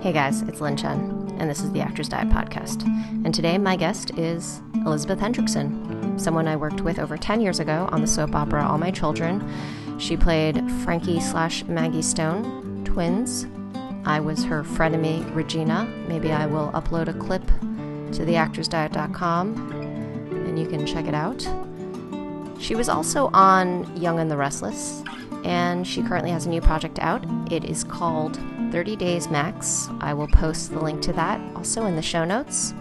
Hey guys, it's Lynn Chen, and this is the Actors Diet Podcast. And today my guest is Elizabeth Hendrickson, someone I worked with over 10 years ago on the soap opera All My Children. She played Frankie slash Maggie Stone, twins. I was her frenemy, Regina. Maybe I will upload a clip to theactorsdiet.com and you can check it out. She was also on Young and the Restless, and she currently has a new project out. It is called 30 Days Max. I will post the link to that also in the show notes.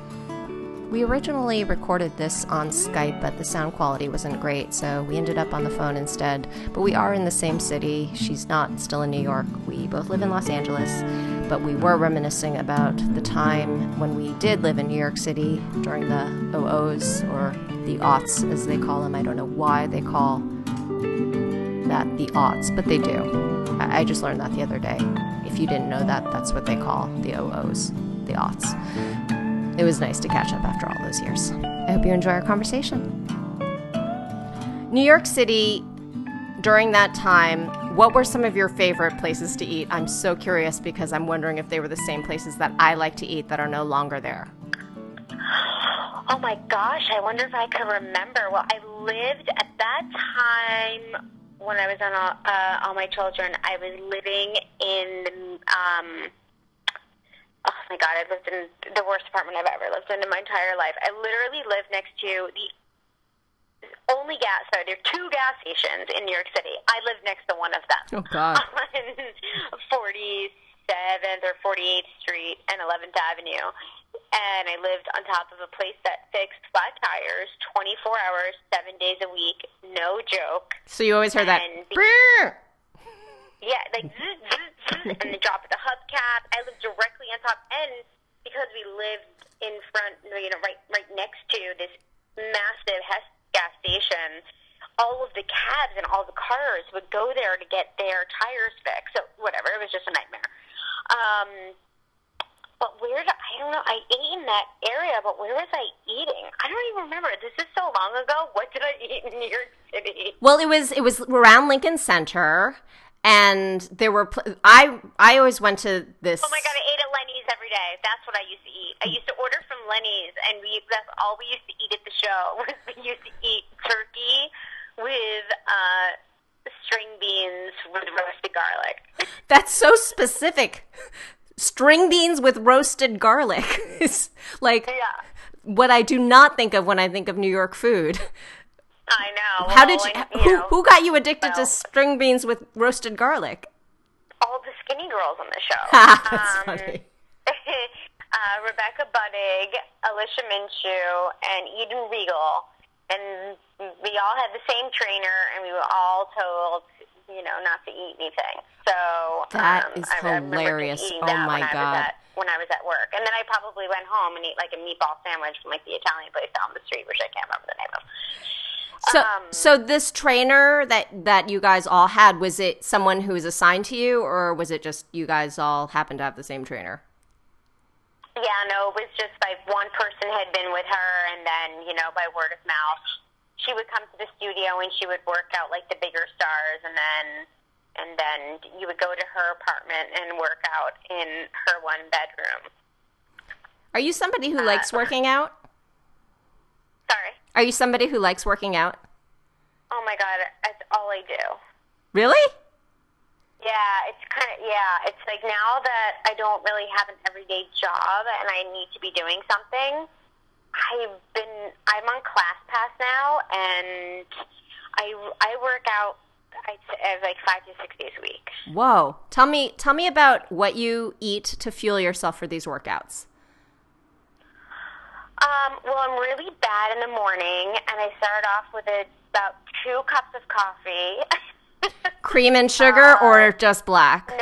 We originally recorded this on Skype, but the sound quality wasn't great, so we ended up on the phone instead. But we are in the same city. She's not still in New York. We both live in Los Angeles, but we were reminiscing about the time when we did live in New York City during the OOs, or the aughts as they call them. I don't know why they call that the aughts, but they do. I, I just learned that the other day. If you didn't know that, that's what they call the OOs, the aughts. It was nice to catch up after all those years. I hope you enjoy our conversation. New York City, during that time, what were some of your favorite places to eat? I'm so curious because I'm wondering if they were the same places that I like to eat that are no longer there. Oh my gosh, I wonder if I could remember. Well, I lived at that time when I was on all, uh, all my children. I was living in um, oh my god, I lived in the worst apartment I've ever lived in in my entire life. I literally lived next to the only gas. Sorry, there are two gas stations in New York City. I lived next to one of them. Oh God. On 47th or 48th Street and 11th Avenue. And I lived on top of a place that fixed flat tires 24 hours, seven days a week. No joke. So you always heard that. And the- "Brrr." yeah, like zzz, zzz, zzz, and the drop of the hubcap. I lived directly on top, and because we lived in front, you know, right right next to this massive Hess gas station, all of the cabs and all the cars would go there to get their tires fixed. So whatever, it was just a nightmare. Um, but where did I don't know? I ate in that area, but where was I eating? I don't even remember. This is so long ago. What did I eat in New York City? Well, it was it was around Lincoln Center, and there were pl- I I always went to this. Oh my god, I ate at Lenny's every day. That's what I used to eat. I used to order from Lenny's, and we that's all we used to eat at the show. Was we used to eat turkey with uh, string beans with roasted garlic. That's so specific. String beans with roasted garlic is like Yeah, what I do not think of when I think of New York food. I know. How Well, did you? and, who know, who got you addicted to string beans with roasted garlic? all the skinny girls on the show? That's Um, funny. uh, Rebecca Budig, Alicia Minshew, and Eden Riegel. And we all had the same trainer, and we were all told, you know, not to eat anything. So That um, is I, I hilarious. eating Oh my when I God. Was at, when I was at work, and then I probably went home and ate like a meatball sandwich from like the Italian place down the street, which I can't remember the name of. So um, so this trainer that that you guys all had was it someone who was assigned to you, or was it just you guys all happened to have the same trainer? Yeah, no, it was just like one person had been with her, and then you know by word of mouth, she would come to the studio and she would work out like the bigger stars, and then and then you would go to her apartment and work out in her one bedroom. Are you somebody who likes uh, uh, working out? Sorry. Are you somebody who likes working out? Oh my god, that's all I do. Really? Yeah, it's kind of yeah. It's like now that I don't really have an everyday job and I need to be doing something. I've been I'm on ClassPass now, and I I work out I uh, like five to six days a week. Whoa. Tell me tell me about what you eat to fuel yourself for these workouts. Um, well, I'm really bad in the morning, and I start off with a, about two cups of coffee. Cream and sugar or just black? No,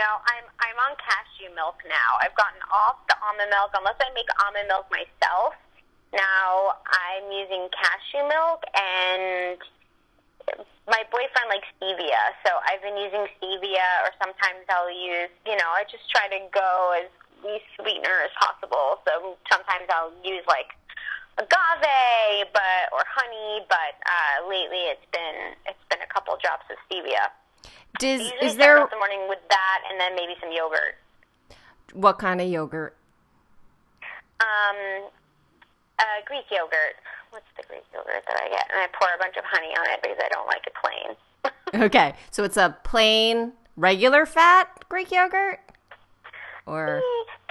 no, I'm I'm on cashew milk now. I've gotten off the almond milk unless I make almond milk myself. Now I'm using cashew milk and my boyfriend likes stevia, so I've been using stevia or sometimes I'll use, you know, I just try to go as least sweetener as possible. So sometimes I'll use like agave, but or honey, but uh, lately it's been it's been a couple drops of stevia. Does, usually is there the morning with that, and then maybe some yogurt. What kind of yogurt? Um, uh, Greek yogurt. What's the Greek yogurt that I get? And I pour a bunch of honey on it because I don't like it plain. okay, so it's a plain regular fat Greek yogurt, or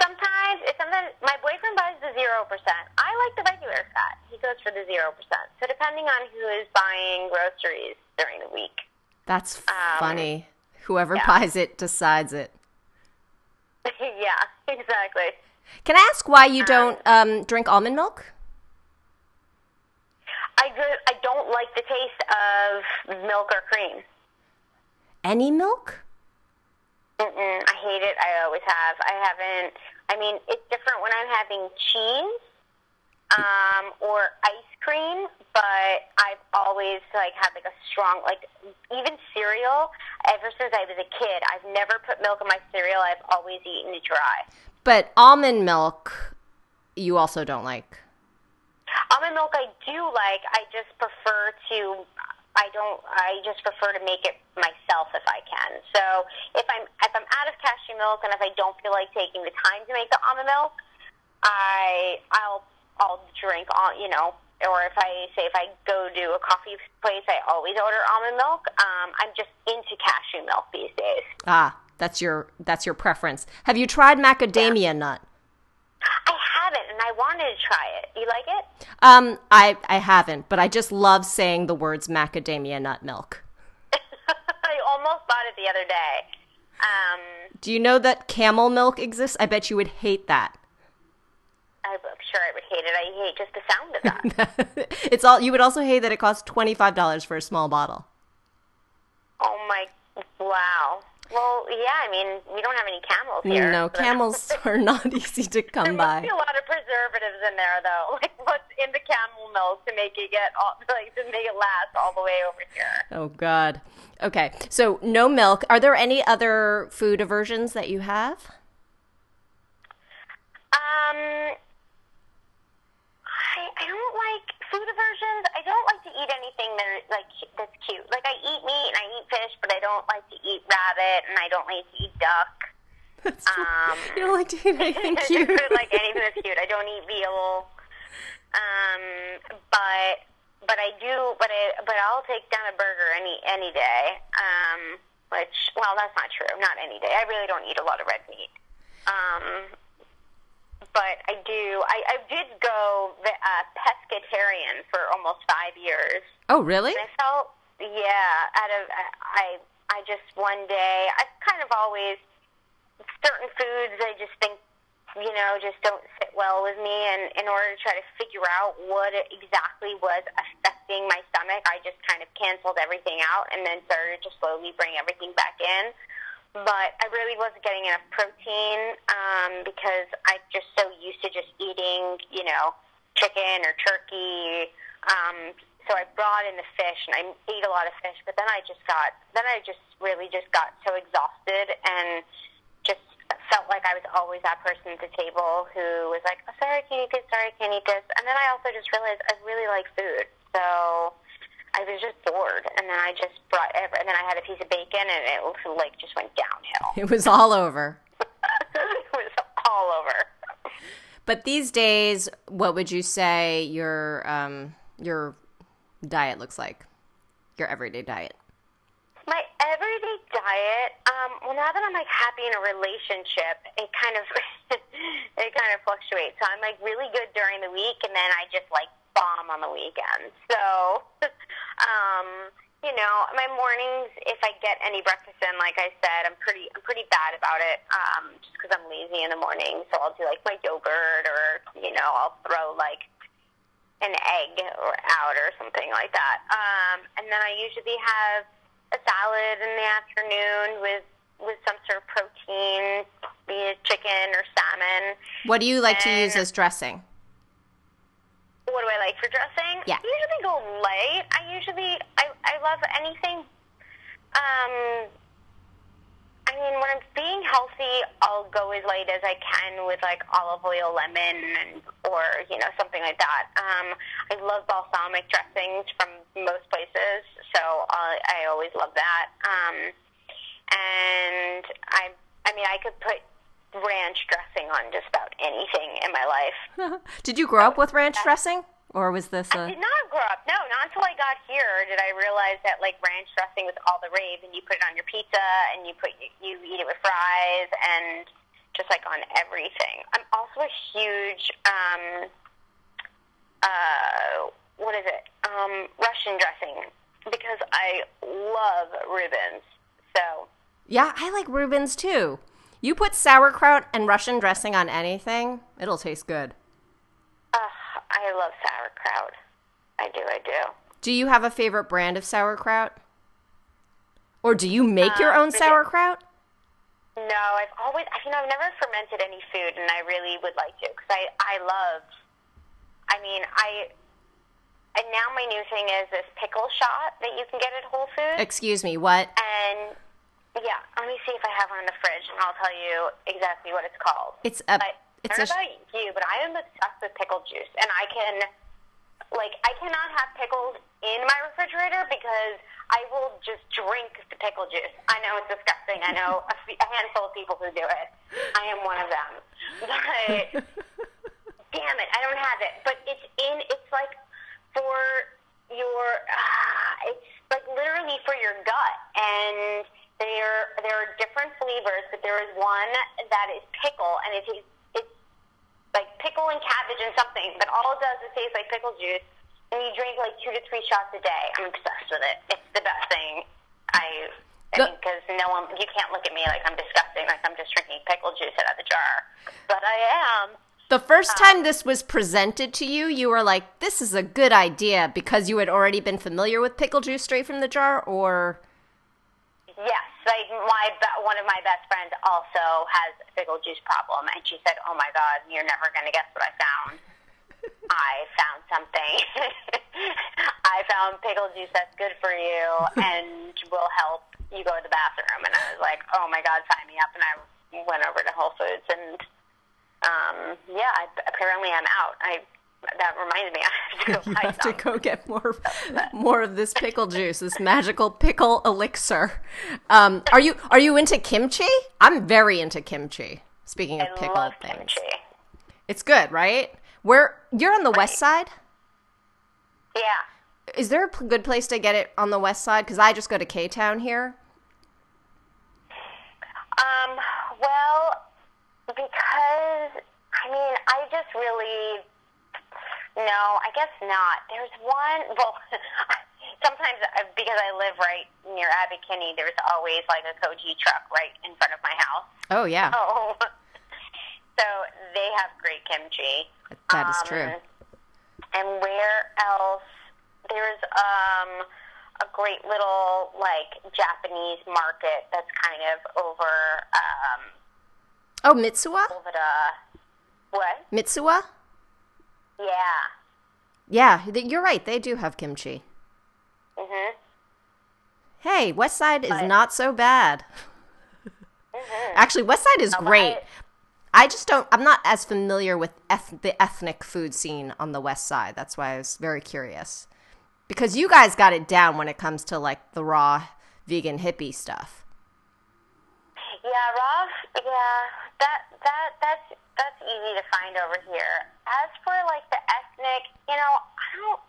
sometimes it's sometimes my boyfriend buys the zero percent. I like the regular fat. He goes for the zero percent. So depending on who is buying groceries during the week. That's Um, funny. Whoever yeah. buys it decides it. yeah, exactly. Can I ask why you don't um, drink almond milk? I. I don't like the taste of milk or cream. Any milk? Mm-mm, I hate it. I always have. I haven't. I mean, it's different when I'm having cheese um, or ice cream, but I've always like had like a strong like even cereal. Ever since I was a kid, I've never put milk in my cereal. I've always eaten it dry. But almond milk, you also don't like. Almond milk I do like. I just prefer to. I don't. I just prefer to make it myself if I can. So if I'm if I'm out of cashew milk and if I don't feel like taking the time to make the almond milk, I I'll I'll drink all you know. Or if I say if I go to a coffee place, I always order almond milk. Um, I'm just into cashew milk these days. Ah, that's your that's your preference. Have you tried macadamia nut? I and I wanted to try it. You like it? Um, I I haven't, but I just love saying the words macadamia nut milk. I almost bought it the other day. Um, Do you know that camel milk exists? I bet you would hate that. I'm sure I would hate it. I hate just the sound of that. it's all you would also hate that it costs twenty five dollars for a small bottle. oh my! Wow. Well, yeah. I mean, we don't have any camels here. No, so- camels are not easy to There come must by. be a lot of preservatives in there, though. Like what's in the camel milk to make it get all, like to make it last all the way over here. Oh God. Okay, so no milk. Are there any other food aversions that you have? Um, I I don't like food aversions. I don't like to eat anything that like that's cute. Like I eat meat and I eat fish, but I don't like to eat rabbit and I don't like to eat duck. That's Um, you don't like to eat anything cute. like anything that's cute. I don't eat veal. Um, but but I do. But I but I'll take down a burger any any day. Um, which well, that's not true. Not any day. I really don't eat a lot of red meat. Um, but I do. I, I did go the, uh, pescatarian for almost five years. oh, really? And I felt, yeah, out of I, I just one day, I've kind of always certain foods I just think, you know, just don't sit well with me. And in order to try to figure out what exactly was affecting my stomach, I just kind of canceled everything out and then started to slowly bring everything back in. But I really wasn't getting enough protein um, because I'm just so used to just eating, you know, chicken or turkey. Um, so I brought in the fish and I ate a lot of fish, but then I just got, then I just really just got so exhausted and just felt like I was always that person at the table who was like, oh, sorry, can't eat this, sorry, can't eat this. And then I also just realized I really like food. So I was just bored. And then I just brought, every, and then I had a piece of bacon and it like just went downhill. It was all over. it was all over. But these days, what would you say your um, your diet looks like? Your everyday diet. My everyday diet, um, well, now that I'm like happy in a relationship, it kind of it kind of fluctuates. So I'm like really good during the week, and then I just like bomb on the weekends. So, um, you know, my mornings, if I get any breakfast in, like I said, I'm pretty I'm pretty bad about it, um, just because I'm lazy in the morning. So I'll do like my yogurt, or you know, I'll throw like an egg or out or something like that. Um, and then I usually have a salad in the afternoon with with some sort of protein, be it chicken or salmon. What do you like to use as dressing? What do I like for dressing? Yeah. I usually go light. I usually I I love anything. Um, I mean, when I'm being healthy, I'll go as light as I can with like olive oil, lemon, and or you know something like that. Um, I love balsamic dressings from most places, so I, I always love that. Um, and I I mean, I could put ranch dressing on just about anything in my life. Did you grow up with ranch dressing, or was this I a? did not grow up. No, not until I got here did I realize that like ranch dressing was all the rave, and you put it on your pizza, and you put you eat it with fries, and just like on everything. I'm also a huge um, uh, what is it? Um, Russian dressing because I love Reubens. So Yeah, I like Reuben's too. You put sauerkraut and Russian dressing on anything, it'll taste good. uh, I love sauerkraut. I do. I do. Do you have a favorite brand of sauerkraut? Or do you make your Uh, own sauerkraut? No, I've always, you know, I've never fermented any food, and I really would like to because I, I love. I mean, I, and now my new thing is this pickle shot that you can get at Whole Foods, Excuse me, what? and let me see if I have it on the fridge, and I'll tell you exactly what it's called. It's a But it's I a don't know about you, but I am obsessed with pickle juice, and I can, like, I cannot have pickles in my refrigerator because I will just drink the pickle juice. I know it's disgusting. I know a, handful of people who do it. I am one of them. But damn it, I don't have it. But it's in. It's like for your. Ah, it's like literally for your gut, and there there are different flavors, but there is one that is pickle, and it tastes it's like pickle and cabbage and something, but all it does is taste like pickle juice, and you drink like two to three shots a day. I'm obsessed with it. It's the best thing. I. I mean, because no one, you can't look at me like I'm disgusting, like I'm just drinking pickle juice out of the jar. But I am. the first um, time this was presented to you, you were like, "This is a good idea" because you had already been familiar with pickle juice straight from the jar, or Yes, like my one of my best friends also has a pickle juice problem, and she said, "Oh my God, you're never going to guess what I found." I found something. I found pickle juice that's good for you and will help you go to the bathroom. And I was like, "Oh my God, sign me up!" And I went over to Whole Foods, and um, yeah, I, apparently I'm out. I that reminds me, I have to go you have to go get more more of this pickle juice, this magical pickle elixir. Um, are you are you into kimchi? I'm very into kimchi. Speaking of I pickle things, kimchi. it's good, right? Where you're on the west side? Yeah. Is there a p- good place to get it on the west side? Because I just go to K Town here. Um, well, because I mean, I just really no, I guess not. There's one. Well, sometimes uh, because I live right near Abbot Kinney, there's always like a Kogi truck right in front of my house. Oh yeah, Oh, so they have great kimchi. that is Um, true. And where else? There's um a great little like Japanese market that's kind of over um Oh Mitsuwa, over the what? Mitsuwa. Yeah. Yeah, you're right. They do have kimchi. Mhm. Hey, West Side is But- not so bad. Actually, West Side is great. I- I just don't. I'm not as familiar with eth- the ethnic food scene on the West Side. That's why I was very curious. Because you guys got it down when it comes to like the raw vegan hippie stuff. Yeah, raw. Yeah, that that that's that's easy to find over here. As for like the ethnic, you know, I don't.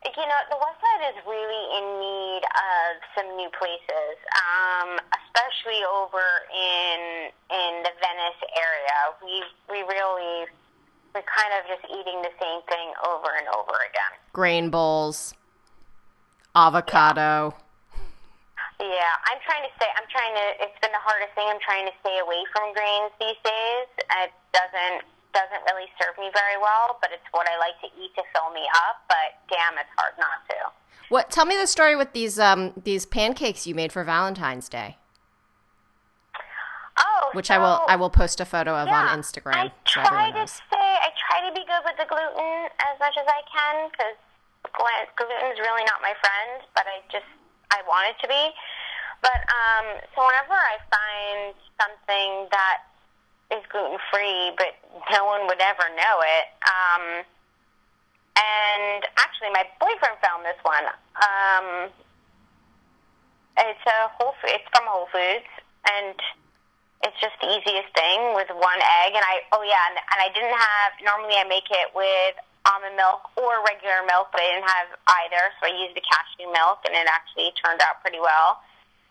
You know, the West Side is really in need of some new places, um, especially over in in the Venice area. We we really we're kind of just eating the same thing over and over again. Grain bowls, avocado. Yeah, I'm trying to stay. I'm trying to. It's been the hardest thing. I'm trying to stay away from greens these days. It doesn't doesn't really serve me very well, but it's what I like to eat to fill me up. But damn, it's hard not to. What? Tell me the story with these um these pancakes you made for Valentine's Day, Oh, which I will I will post a photo of yeah, on Instagram I so try to stay. I try to be good with the gluten as much as I can because gluten is really not my friend. But I just I want it to be. But um, so whenever I find something that is gluten free, but no one would ever know it. Um, and actually, my boyfriend found this one. Um, it's a Whole It's from Whole Foods, and it's just the easiest thing with one egg. And I, oh yeah, and, and I didn't have. Normally, I make it with almond milk or regular milk, but I didn't have either, so I used the cashew milk, and it actually turned out pretty well.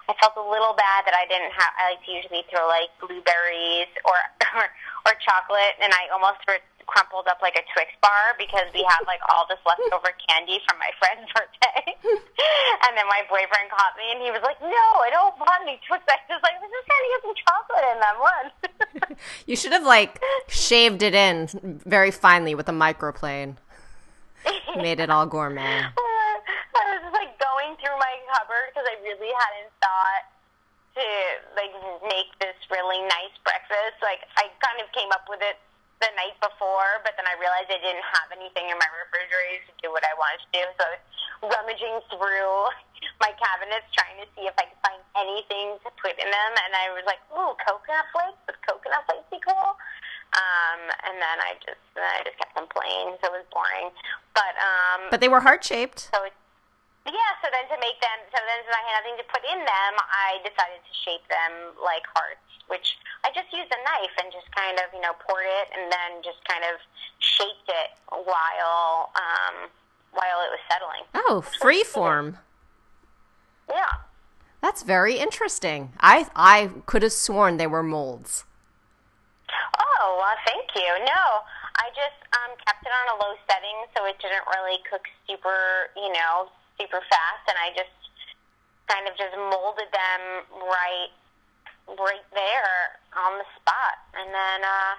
I felt a little bad that I didn't have. I like to usually throw like blueberries or or chocolate, and I almost threw crumpled up like a Twix bar because we had like all this leftover candy from my friend's birthday. and then my boyfriend caught me and he was like, "No, I don't want any Twix." I was like, "This is trying to get some chocolate in them." One. you should have like shaved it in very finely with a microplane. Made it all gourmet. I was just like going through my cupboard because I really hadn't thought to like make this really nice breakfast. Like I kind of came up with it the night before, but then I realized I didn't have anything in my refrigerator to do what I wanted to do. So I was rummaging through my cabinets trying to see if I could find anything to put in them. And I was like, ooh, coconut flakes? Would coconut flakes be cool? Um, and then I just then I just kept them plain, so it was boring. But um, but they were heart shaped. So it, yeah, so then to make them, so then since I had nothing to put in them, I decided to shape them like hearts, which I just used a knife and just kind of, you know, poured it and then just kind of shaped it while um, while it was settling. Oh, free form. Yeah. That's very interesting. I I could have sworn they were molds. Oh, well, thank you. No, I just um, kept it on a low setting so it didn't really cook super, you know, super fast, and I just kind of just molded them right, right there on the spot, and then uh,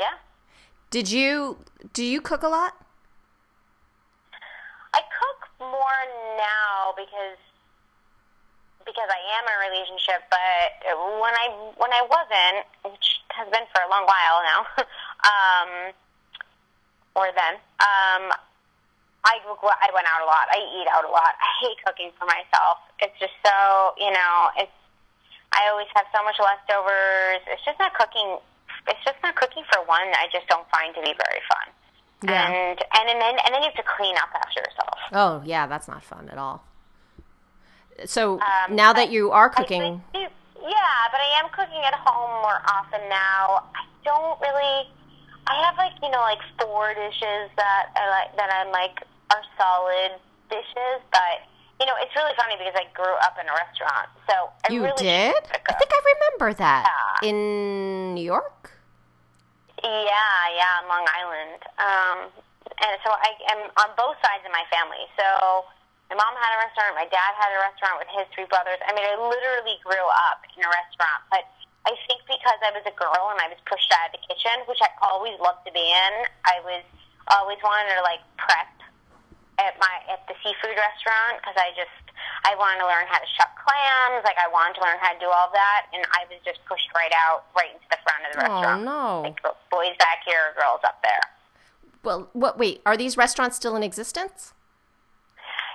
yeah. Did you do you cook a lot? I cook more now because because I am in a relationship, but when I when I wasn't, which has been for a long while now, um, or then, um, I I went out a lot. I eat out a lot. I hate cooking for myself. It's just so you know. It's I always have so much leftovers. It's just not cooking. It's just not cooking for one. I just don't find to be very fun. Yeah. And and and then and then you have to clean up after yourself. Oh yeah, that's not fun at all. So um, now that you are cooking, I, yeah, but I am cooking at home more often now. I don't really. I have like you know like four dishes that I like that I'm like are solid dishes, but you know, it's really funny because I grew up in a restaurant. So I you really did? I think I remember that yeah. in New York. Yeah, yeah, on Long Island. Um, and so I am on both sides of my family. So my mom had a restaurant, my dad had a restaurant with his three brothers. I mean, I literally grew up in a restaurant, but I think because I was a girl and I was pushed out of the kitchen, which I always loved to be in, I was always wanted to like prep at my at the seafood restaurant because I just I wanted to learn how to shuck clams. Like I wanted to learn how to do all that, and I was just pushed right out, right into the front of the restaurant. Oh no! Like boys back here, girls up there. Well, what? Wait, are these restaurants still in existence?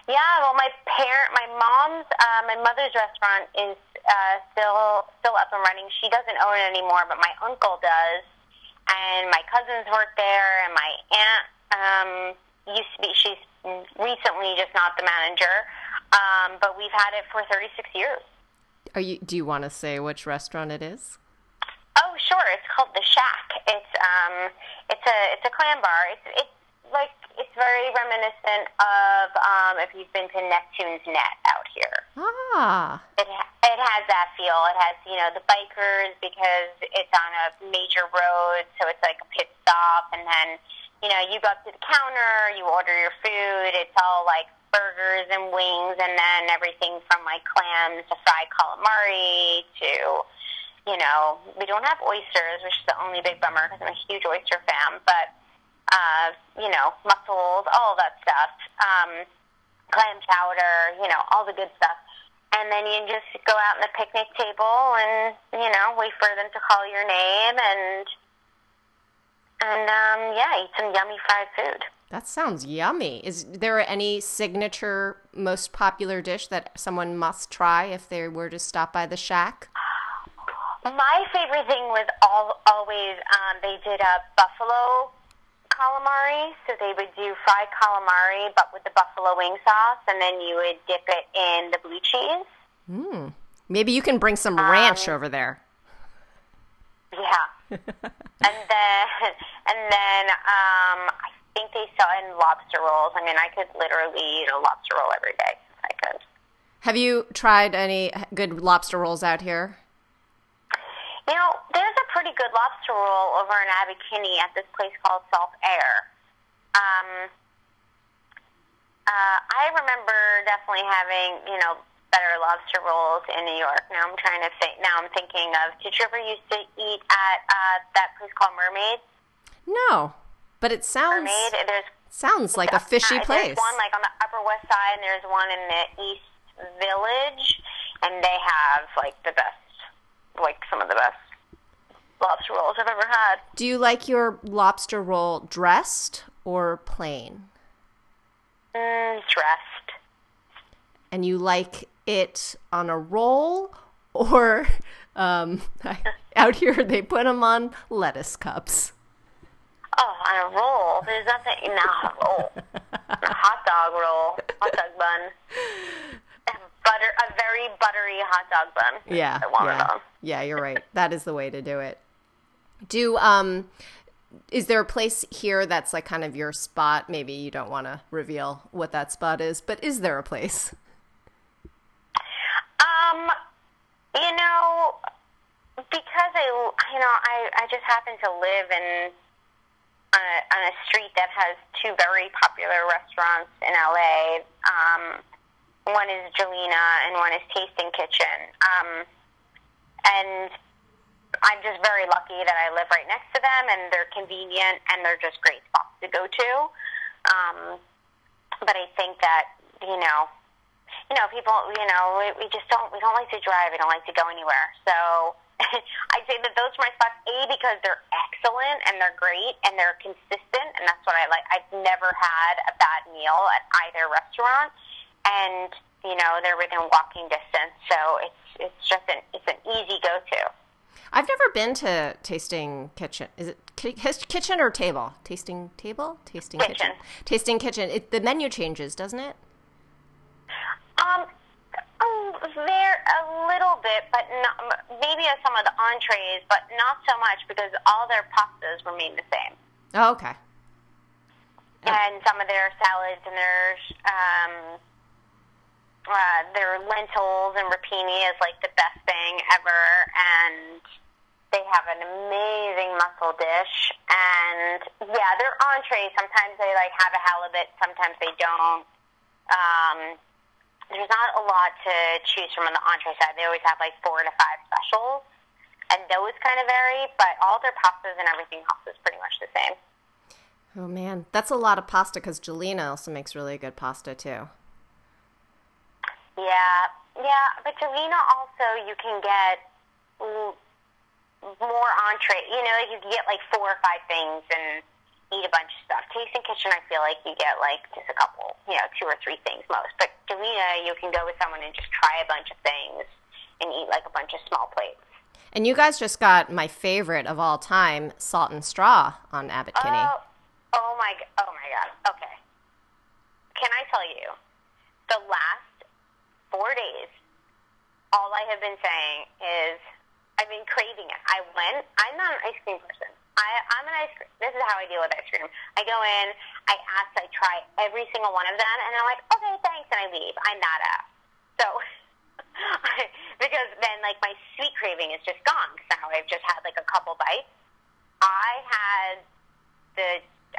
Yeah. Well, my parent, my mom's, uh, my mother's restaurant is uh, still still up and running. She doesn't own it anymore, but my uncle does, and my cousins work there, and my aunt um, used to be. She's recently just not the manager, um, but we've had it for 36 years. Are you? Do you want to say which restaurant it is? Oh, sure. It's called the Shack. It's um, it's a it's a clam bar. It's it's like it's very reminiscent of um, if you've been to Neptune's Net out here. Ah. It it has that feel. It has you know the bikers because it's on a major road, so it's like a pit stop, and then you know, you go up to the counter, you order your food. It's all like burgers and wings, and then everything from like clams to fried calamari to, you know, we don't have oysters, which is the only big bummer because I'm a huge oyster fan. But, uh, you know, mussels, all that stuff, um, clam chowder, you know, all the good stuff. And then you just go out on the picnic table and, you know, wait for them to call your name and and um, yeah, eat some yummy fried food. That sounds yummy. Is there any signature, most popular dish that someone must try if they were to stop by the shack? My favorite thing was all, always um, they did a buffalo calamari. So they would do fried calamari, but with the buffalo wing sauce, and then you would dip it in the blue cheese. Hmm. Maybe you can bring some ranch um, over there. Yeah. and then and then um, I think they sell in lobster rolls. I mean, I could literally eat a lobster roll every day. I could. Have you tried any good lobster rolls out here? You know, there's a pretty good lobster roll over in Abbot-Kinney at this place called Salt Air. Um, uh, I remember definitely having, you know, better lobster rolls in New York. Now I'm trying to think. Now I'm thinking of. Did you ever used to eat at uh, that place called Mermaid? No, but it sounds Mermaid. There's sounds like a fishy uh, place. There's one like on the Upper West Side, and there's one in the East Village, and they have like the best, like some of the best lobster rolls I've ever had. Do you like your lobster roll dressed or plain? Mm, dressed. And you like it on a roll or um, out here they put them on lettuce cups? Oh, on a roll. There's nothing. Not a roll. a hot dog roll. Hot dog bun. A butter. A very buttery hot dog bun. Yeah, yeah, yeah. You're right. That is the way to do it. Do um, is there a place here that's like kind of your spot? Maybe you don't want to reveal what that spot is, but is there a place? Um, you know, because I, you know, I, I just happen to live in on a, on a street that has two very popular restaurants in LA. Um, one is Gjelina and one is Tasting Kitchen. Um, and I'm just very lucky that I live right next to them, and they're convenient and they're just great spots to go to. Um, but I think that you know, you know, people, you know, we, we just don't we don't like to drive. We don't like to go anywhere. So I'd say that those are my spots. A because they're excellent and they're great and they're consistent, and that's what I like. I've never had a bad meal at either restaurant, and you know, they're within walking distance. So it's it's just an it's an easy go to. I've never been to Tasting Kitchen. Is it kitchen or table? Tasting table? Tasting kitchen. Kitchen. Tasting kitchen. It, the menu changes, doesn't it? Um, um, there a little bit, but not, maybe of some of the entrees, but not so much because all their pastas remain the same. Oh, okay. and some of their salads and their um, uh, their lentils and rapini is like the best thing ever, and they have an amazing mussel dish. And yeah, their entrees sometimes they like have a halibut, sometimes they don't. Um, there's not a lot to choose from on the entree side. They always have like four to five specials, and those kind of vary. But all their pastas and everything else is pretty much the same. Oh man, that's a lot of pasta because Gjelina also makes really good pasta too. Yeah, yeah, but Gjelina also you can get more entree. You know, you can get like four or five things and eat a bunch of stuff. Tasting Kitchen, I feel like you get like just a couple, you know, two or three things most. But Gjelina, you can go with someone and just try a bunch of things and eat like a bunch of small plates. And you guys just got my favorite of all time, Salt and Straw on Abbot Kinney. Oh, oh my, oh my God. Okay. Can I tell you, the last four days, all I have been saying is I've been craving it. I went. I'm not an ice cream person. I, I'm an ice cream. This is how I deal with ice cream. I go in. I ask. I try every single one of them, and I'm like, okay, thanks, and I leave. I'm that ass. So. because then, like, my sweet craving is just gone. Because now I've just had like a couple bites. I had the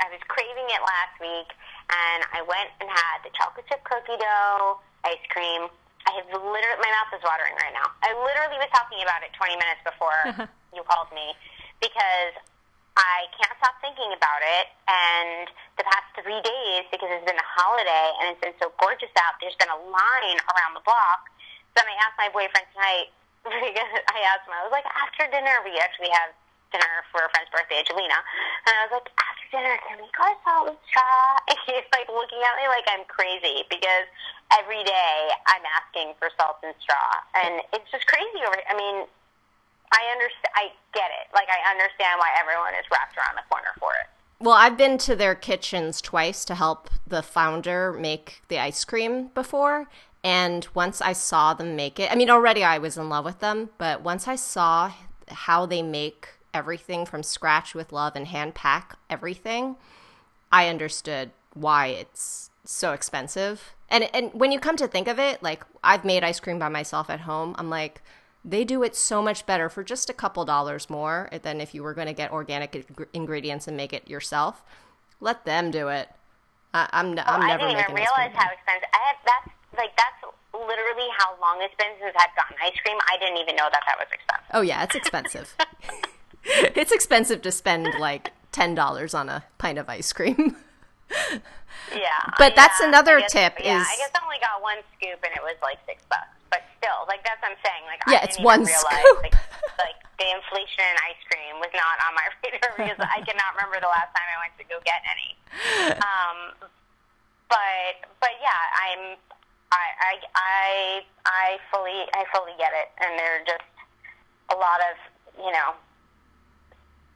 I was craving it last week, and I went and had the chocolate chip cookie dough ice cream. I have literally my mouth is watering right now. I literally was talking about it 20 minutes before you called me because I can't stop thinking about it. And the past three days, because it's been a holiday and it's been so gorgeous out, there's been a line around the block. Then I asked my boyfriend tonight because I asked him. I was like, after dinner, we actually have dinner for a friend's birthday, Gjelina. And I was like, after dinner, can we go to Salt and Straw? And he's like looking at me like I'm crazy because every day I'm asking for salt and straw. And it's just crazy over I mean, I understand, I get it. Like, I understand why everyone is wrapped around the corner for it. Well, I've been to their kitchens twice to help the founder make the ice cream before. And once I saw them make it, I mean, already I was in love with them, but once I saw how they make everything from scratch with love and hand pack everything, I understood why it's so expensive. And and when you come to think of it, like I've made ice cream by myself at home, I'm like they do it so much better for just a couple dollars more than if you were going to get organic ing- ingredients and make it yourself. Let them do it. I, I'm, Oh, I'm I didn't even making ice cream. realize how expensive. I have that's like that's literally how long it's been since I've gotten ice cream. I didn't even know that that was expensive. Oh yeah, it's expensive. it's expensive to spend like ten dollars on a pint of ice cream. Yeah, But that's another guess- tip Yeah, is- I guess I only got one scoop and it was like six bucks. But still, like that's what I'm saying. Like Yeah, I it's didn't one realize, scoop. Like, like the inflation in ice cream was not on my radar because I cannot remember the last time I went to go get any. Um, but but yeah, I'm I I I I fully I fully get it, and there are just a lot of you know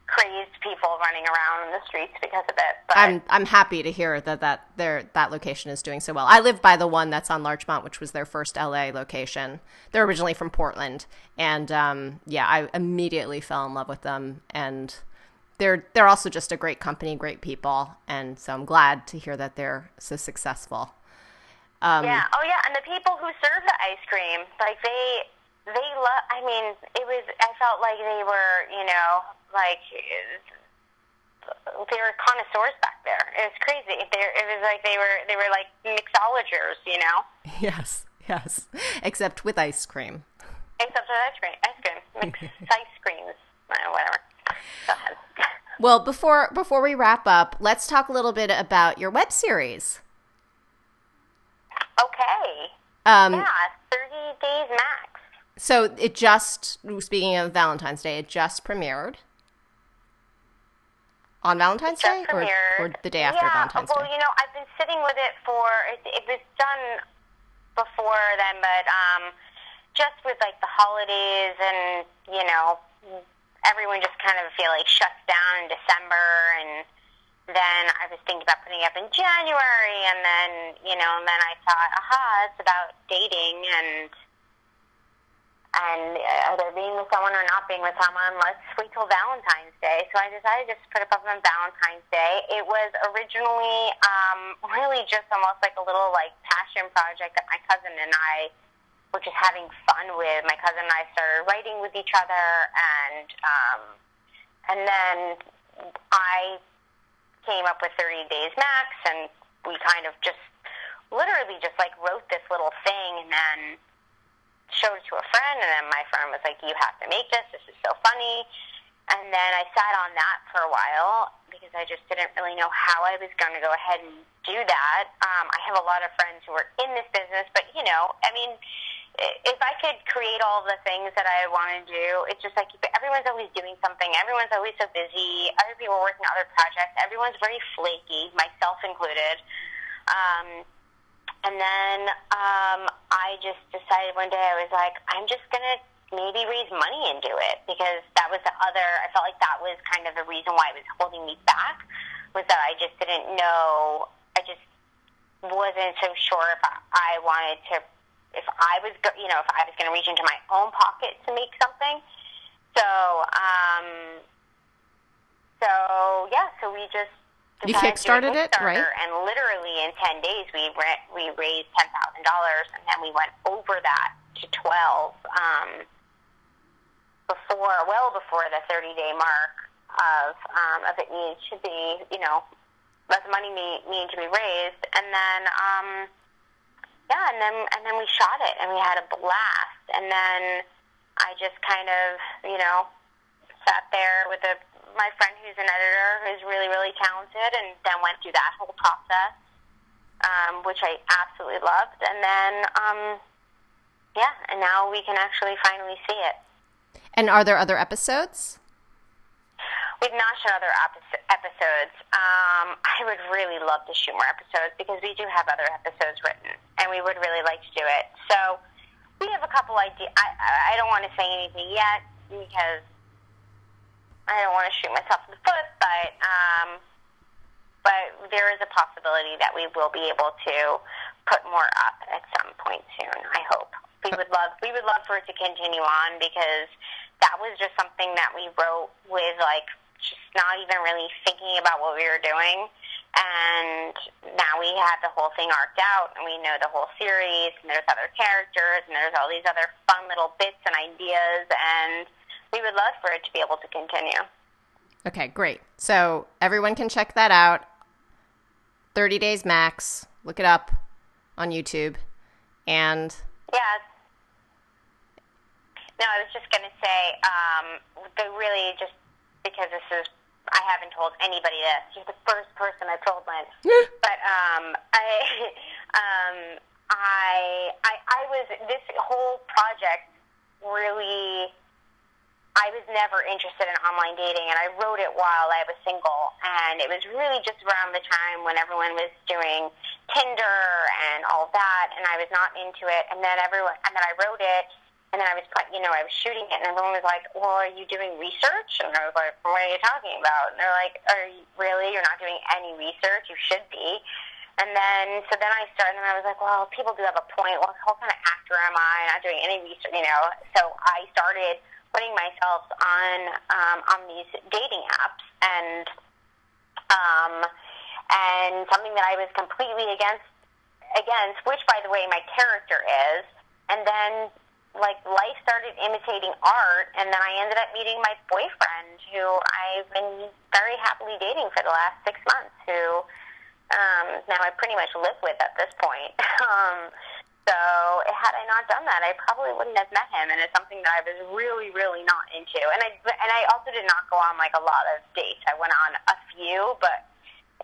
crazed people running around in the streets because of it. But I'm I'm happy to hear that that their that location is doing so well. I live by the one that's on Larchmont, which was their first LA location. They're originally from Portland, and um, yeah, I immediately fell in love with them. And they're they're also just a great company, great people, and so I'm glad to hear that they're so successful. Um, Yeah. Oh, yeah. And the people who serve the ice cream, like they, they love. I mean, it was. I felt like they were, you know, like they were connoisseurs back there. It was crazy. They, it was like they were, they were like mixologers, you know, Yes, yes, except with ice cream. except for ice cream, ice cream, mix ice creams, uh, whatever. Go ahead. Well, before before we wrap up, let's talk a little bit about your web series. Okay. Um, Yeah. Thirty days max. So it just speaking of Valentine's Day, it just premiered on Valentine's Day, or, or the day after yeah, Valentine's well, Day. Well, you know, I've been sitting with it for it, it was done before then, but um, just with like the holidays and you know, everyone just kind of feel like shuts down in December, and then I was thinking about putting it up in January, and then you know, and then I thought, aha, it's about dating and and uh, either being with someone or not being with someone, let's wait till Valentine's Day. So I decided just to put it up on Valentine's Day. It was originally um, really just almost like a little like passion project that my cousin and I were just having fun with. My cousin and I started writing with each other, and um, and then I came up with 30 Days Max, and we kind of just literally just like wrote this little thing, and then showed it to a friend, and then my friend was like, "You have to make this. This is so funny." And then I sat on that for a while because I just didn't really know how I was going to go ahead and do that. Um, I have a lot of friends who are in this business, but you know, I mean, if I could create all the things that I want to do, it's just like everyone's always doing something. Everyone's always so busy. Other people are working on other projects. Everyone's very flaky, myself included. Um, and then um, I just decided one day I was like, I'm just gonna maybe raise money and do it because that was the other. I felt like that was kind of the reason why it was holding me back was that I just didn't know. I just wasn't so sure if I, I wanted to, if I was, go, you know, if I was going to reach into my own pocket to make something. So, um, so yeah, so we just You decided to do a kickstarted it, right? And literally in ten days, we ra- we raised ten thousand dollars, and then we went over that to twelve um, before, well before the thirty day mark of um, of it needed to be, you know, the money need, needed to be raised, and then um, yeah, and then and then we shot it, and we had a blast, and then I just kind of, you know, sat there with a my friend who's an editor who's really really talented, and then went through that whole process, um, which I absolutely loved, and then um, yeah, and now we can actually finally see it. And are there other episodes? We've not shown other episodes. Um, I would really love to shoot more episodes because we do have other episodes written, and we would really like to do it. So we have a couple ideas. I- I don't want to say anything yet because I don't want to shoot myself in the foot, but um, but there is a possibility that we will be able to put more up at some point soon. I hope. we would love we would love for it to continue on because that was just something that we wrote with like just not even really thinking about what we were doing. And now we have the whole thing arced out, and we know the whole series, and there's other characters, and there's all these other fun little bits and ideas, and we would love for it to be able to continue. Okay, great. So everyone can check that out. 30 Days Max. Look it up on YouTube. And Yeah. No, I was just going to say, um, they really just, because this is, I haven't told anybody this. You're the first person I've told, Lynn. but um, I, um, I, I, I was, this whole project really, I was never interested in online dating, and I wrote it while I was single, and it was really just around the time when everyone was doing Tinder and all that, and I was not into it. And then everyone, and then I wrote it, and then I was, you know, I was shooting it, and everyone was like, "Well, are you doing research?" And I was like, "What are you talking about?" And they're like, "Are you really? You're not doing any research? You should be." And then, so then I started, and I was like, well, people do have a point. What, what kind of actor am I? Not doing any research, you know. So I started putting myself on um, on these dating apps, and um, and something that I was completely against against, which, by the way, my character is. And then, like, life started imitating art, and then I ended up meeting my boyfriend, who I've been very happily dating for the last six months. Who um, now I pretty much live with at this point. um, so had I not done that, I probably wouldn't have met him, and it's something that I was really, really not into. And I and I also did not go on like a lot of dates. I went on a few, but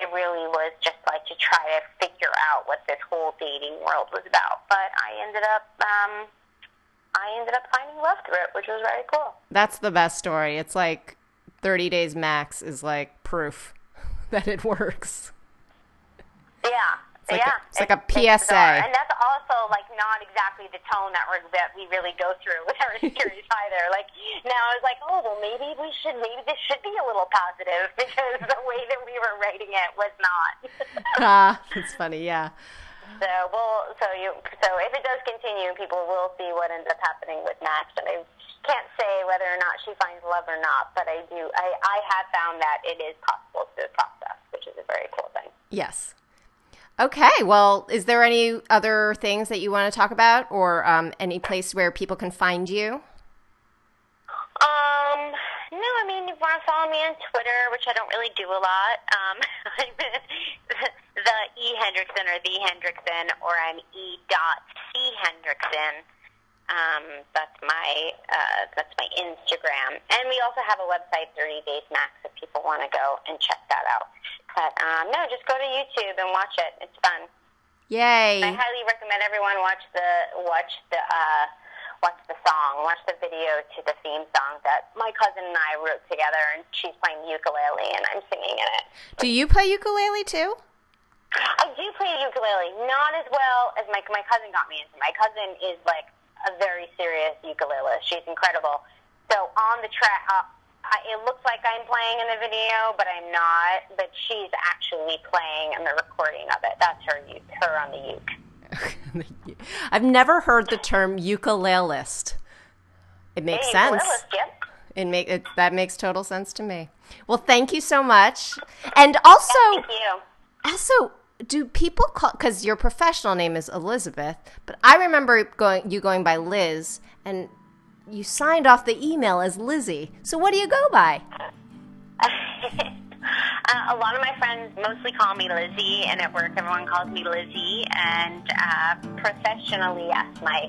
it really was just like to try to figure out what this whole dating world was about. But I ended up, um, I ended up finding love through it, which was very cool. that's the best story. It's like 30 Days Max is like proof that it works. Yeah. It's like yeah, a- it's like a PSA. and that's also like not exactly the tone that we that we really go through with our series either. Like now, I was like, oh well, maybe we should, maybe this should be a little positive because the way that we were writing it was not. ah, it's funny. Yeah. so we'll, so you, so if it does continue, people will see what ends up happening with Max. And I can't say whether or not she finds love or not, but I do. I I have found that it is possible to process, which is a very cool thing. Yes. Okay. Well, is there any other things that you want to talk about or um, any place where people can find you? Um, no, I mean, you want to follow me on Twitter, which I don't really do a lot. Um, the E Hendrickson or the Hendrickson, or I'm E dot C Hendrickson. Um, that's my uh, that's my Instagram, and we also have a website, 30 Days Max, if people want to go and check that out. But um, no, just go to YouTube and watch it. It's fun. Yay. I highly recommend everyone watch the watch the uh, watch the song, watch the video to the theme song that my cousin and I wrote together, and she's playing ukulele and I'm singing in it. Do you play ukulele too? I do play the ukulele, not as well as my my cousin got me into. My cousin is like a very serious ukulelist. She's incredible. So on the track, uh, I, it looks like I'm playing in the video, but I'm not. But she's actually playing in the recording of it. That's her her on the uke. I've never heard the term ukulelist. It makes Hey, sense. yep. It make it, that makes total sense to me. Well, thank you so much. And also, Thank you. also, do people call because your professional name is Elizabeth, but I remember going you going by Liz, and you signed off the email as Lizzie. So what do you go by? uh, a lot of my friends mostly call me Lizzie, and at work everyone calls me Lizzie. And uh, professionally, yes, my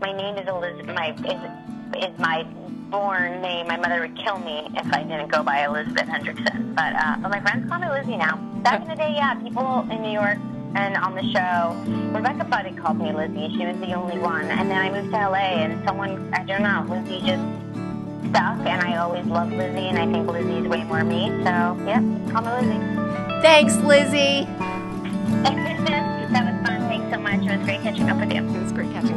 my name is Elizabeth. My is is my born name. My mother would kill me if I didn't go by Elizabeth Hendrickson. But uh, but my friends call me Lizzie now. Back in the day, yeah, people in New York and on the show, Rebecca Budig called me Lizzie. She was the only one. And then I moved to LA, and someone I don't know, Lizzie just stuck, and I always loved Lizzie, and I think Lizzie's way more me. So, yeah, call me Lizzie. Thanks, Lizzie. that was fun. Thanks so much. It was great catching up with you. It was great catching up.